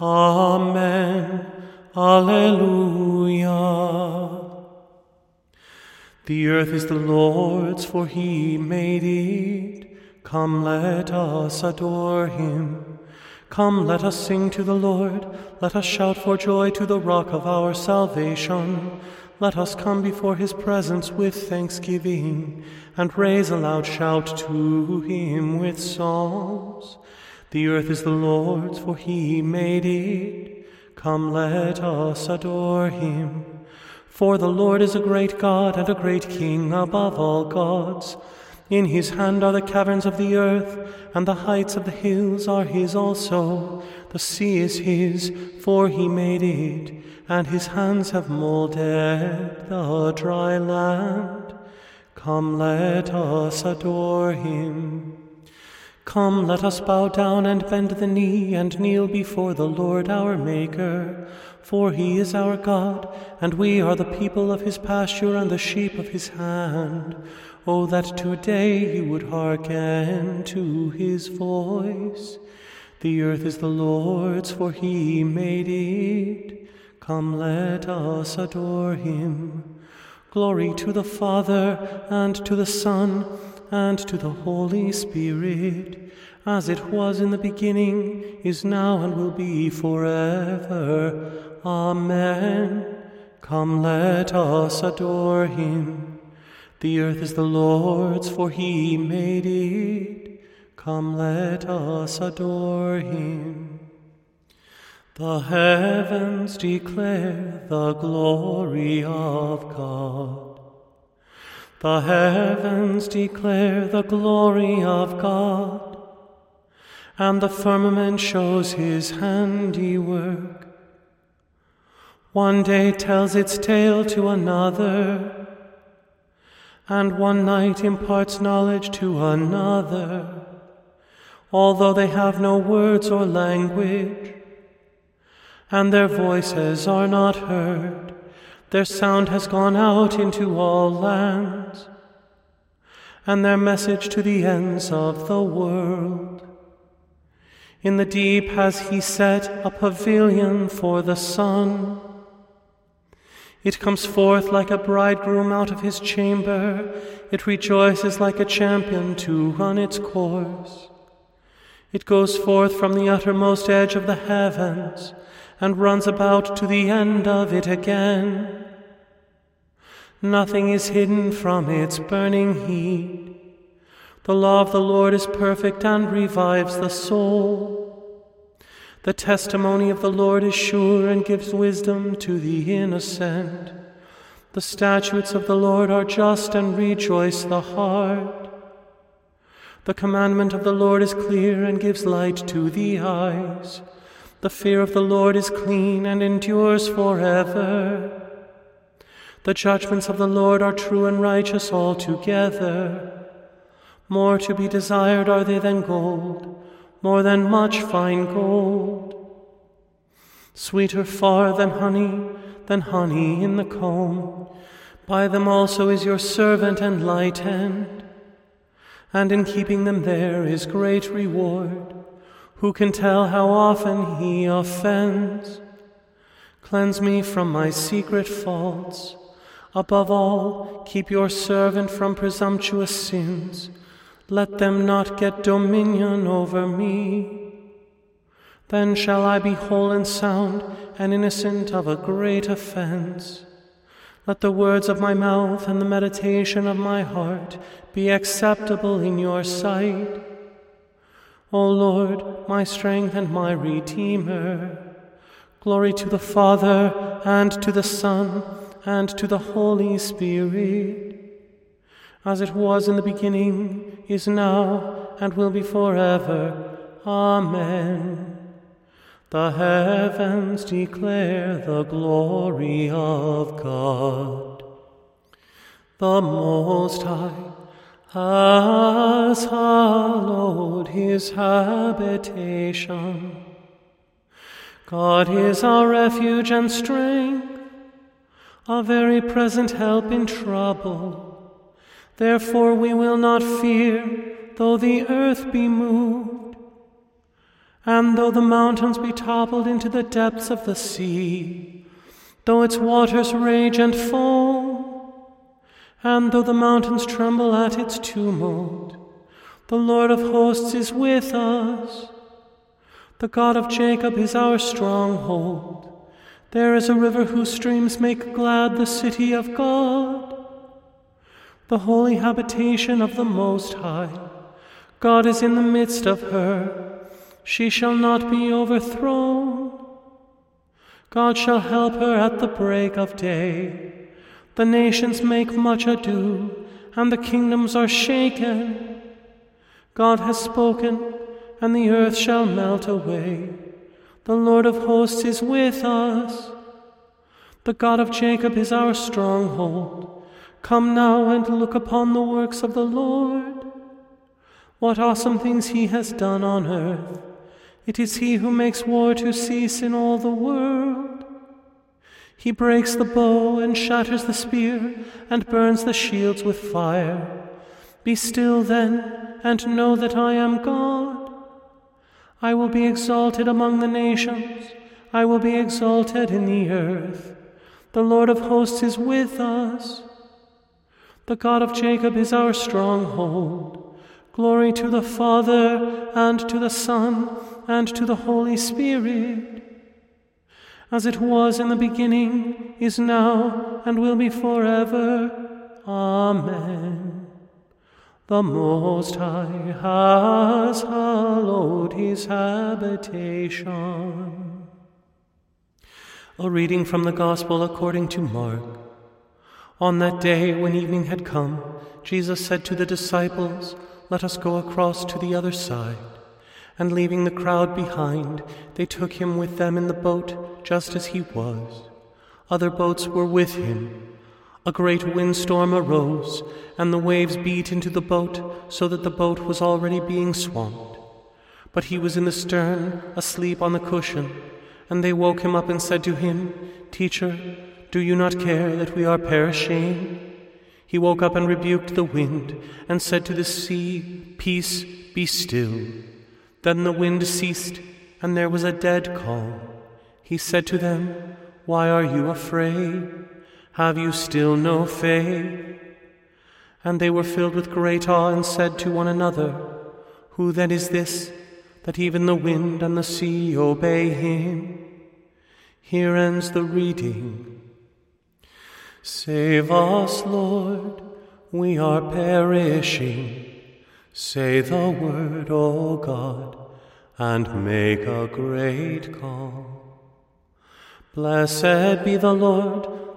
Amen. Alleluia. The earth is the Lord's, for he made it. Come, let us adore him. Come, let us sing to the Lord. Let us shout for joy to the rock of our salvation. Let us come before his presence with thanksgiving and raise a loud shout to him with psalms. The earth is the Lord's, for he made it. Come, let us adore him. For the Lord is a great God and a great King above all gods. In his hand are the caverns of the earth, and the heights of the hills are his also. The sea is his, for he made it, and his hands have molded the dry land. Come, let us adore him. Come, let us bow down and bend the knee and kneel before the Lord our Maker. For he is our God, and we are the people of his pasture and the sheep of his hand. Oh, that today you would hearken to his voice. The earth is the Lord's, for he made it. Come, let us adore him. Glory to the Father, and to the Son, and to the Holy Spirit, as it was in the beginning, is now, and will be forever. Amen. Come, let us adore him. The earth is the Lord's, for he made it. Come, let us adore him. The heavens declare the glory of God. The heavens declare the glory of God, and the firmament shows his handiwork. One day tells its tale to another, and one night imparts knowledge to another, although they have no words or language, and their voices are not heard. Their sound has gone out into all lands, and their message to the ends of the world. In the deep has he set a pavilion for the sun. It comes forth like a bridegroom out of his chamber. It rejoices like a champion to run its course. It goes forth from the uttermost edge of the heavens and runs about to the end of it again. Nothing is hidden from its burning heat. The law of the Lord is perfect and revives the soul. The testimony of the Lord is sure and gives wisdom to the innocent. The statutes of the Lord are just and rejoice the heart. The commandment of the Lord is clear and gives light to the eyes. The fear of the Lord is clean and endures forever. The judgments of the Lord are true and righteous altogether. More to be desired are they than gold more than much fine gold. Sweeter far than honey, than honey in the comb. By them also is your servant enlightened, and in keeping them there is great reward. Who can tell how often he offends? Cleanse me from my secret faults. Above all, keep your servant from presumptuous sins let them not get dominion over me. Then shall I be whole and sound and innocent of a great offense. Let the words of my mouth and the meditation of my heart be acceptable in your sight. O Lord, my strength and my Redeemer. Glory to the Father, and to the Son, and to the Holy Spirit as it was in the beginning, is now, and will be forever. Amen. The heavens declare the glory of God. The Most High has hallowed his habitation. God is our refuge and strength, a very present help in trouble. Therefore we will not fear, though the earth be moved and though the mountains be toppled into the depths of the sea, though its waters rage and foam, and though the mountains tremble at its tumult, the Lord of hosts is with us. The God of Jacob is our stronghold. There is a river whose streams make glad the city of God, the holy habitation of the Most High. God is in the midst of her she shall not be overthrown. God shall help her at the break of day. The nations make much ado, and the kingdoms are shaken. God has spoken, and the earth shall melt away. The Lord of hosts is with us. The God of Jacob is our stronghold. Come now and look upon the works of the Lord. What awesome things he has done on earth. It is he who makes war to cease in all the world. He breaks the bow and shatters the spear and burns the shields with fire. Be still then and know that I am God. I will be exalted among the nations. I will be exalted in the earth. The Lord of hosts is with us. The God of Jacob is our stronghold. Glory to the Father and to the Son and to the Holy Spirit, as it was in the beginning, is now, and will be forever. Amen. The Most High has hallowed his habitation. A reading from the Gospel according to Mark. On that day, when evening had come, Jesus said to the disciples, Let us go across to the other side and leaving the crowd behind, they took him with them in the boat, just as he was. Other boats were with him. A great windstorm arose, and the waves beat into the boat, so that the boat was already being swamped. But he was in the stern, asleep on the cushion, and they woke him up and said to him, Teacher, do you not care that we are perishing? He woke up and rebuked the wind, and said to the sea, Peace, be still. Then the wind ceased, and there was a dead calm. He said to them, Why are you afraid? Have you still no faith? And they were filled with great awe and said to one another, Who then is this, that even the wind and the sea obey him? Here ends the reading. Save us, Lord, we are perishing. Say the word, O God, and make a great calm. Blessed be the Lord,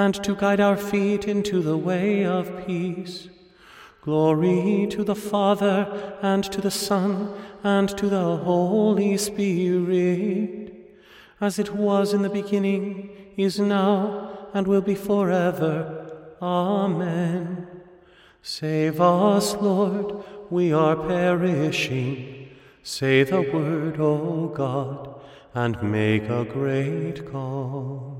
and to guide our feet into the way of peace. Glory to the Father, and to the Son, and to the Holy Spirit, as it was in the beginning, is now, and will be forever. Amen. Save us, Lord, we are perishing. Say the word, O God, and make a great calm.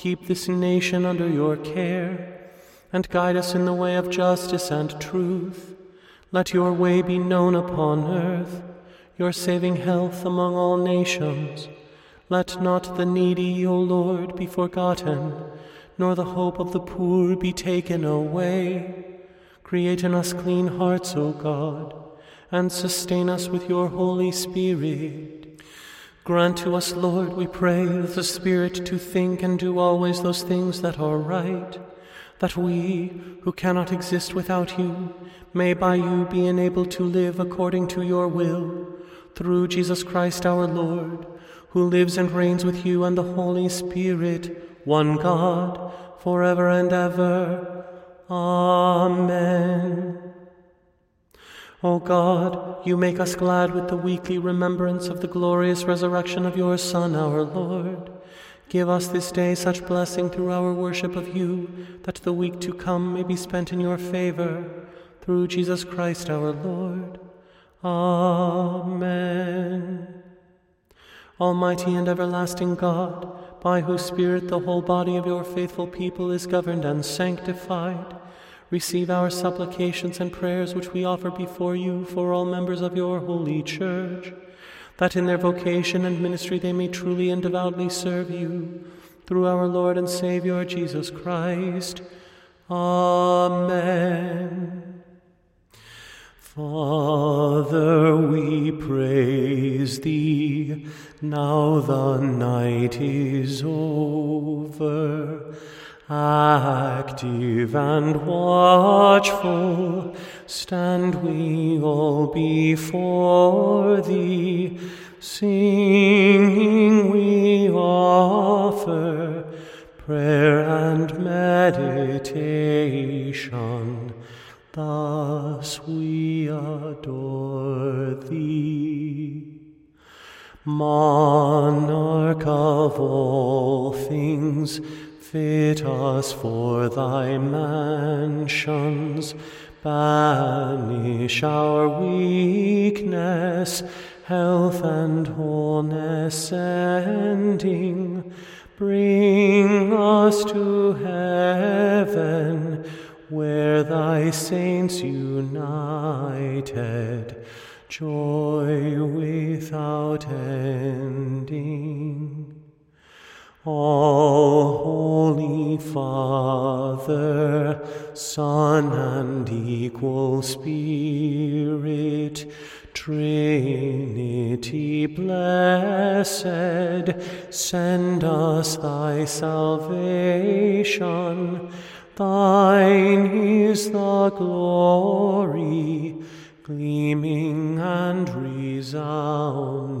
keep this nation under your care, and guide us in the way of justice and truth. Let your way be known upon earth, your saving health among all nations. Let not the needy, O Lord, be forgotten, nor the hope of the poor be taken away. Create in us clean hearts, O God, and sustain us with your Holy Spirit. Grant to us, Lord, we pray, the Spirit to think and do always those things that are right, that we, who cannot exist without you, may by you be enabled to live according to your will, through Jesus Christ our Lord, who lives and reigns with you and the Holy Spirit, one God, forever and ever. Amen. O God, you make us glad with the weekly remembrance of the glorious resurrection of your Son, our Lord. Give us this day such blessing through our worship of you, that the week to come may be spent in your favor. Through Jesus Christ our Lord. Amen. Almighty and everlasting God, by whose Spirit the whole body of your faithful people is governed and sanctified, Receive our supplications and prayers which we offer before you for all members of your holy church, that in their vocation and ministry they may truly and devoutly serve you, through our Lord and Savior Jesus Christ. Amen. Father, we praise thee, now the night is over Active and watchful stand we all before thee, singing we offer prayer and meditation. Thus we adore thee. Monarch of all things, Fit us for thy mansions, banish our weakness, health and wholeness ending. Bring us to heaven, where thy saints united, joy without ending. All Holy Father, Son, and equal Spirit, Trinity blessed, send us thy salvation. Thine is the glory, gleaming and resounding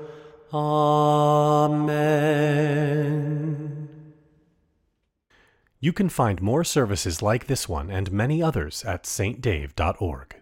Amen. You can find more services like this one and many others at saintdave.org.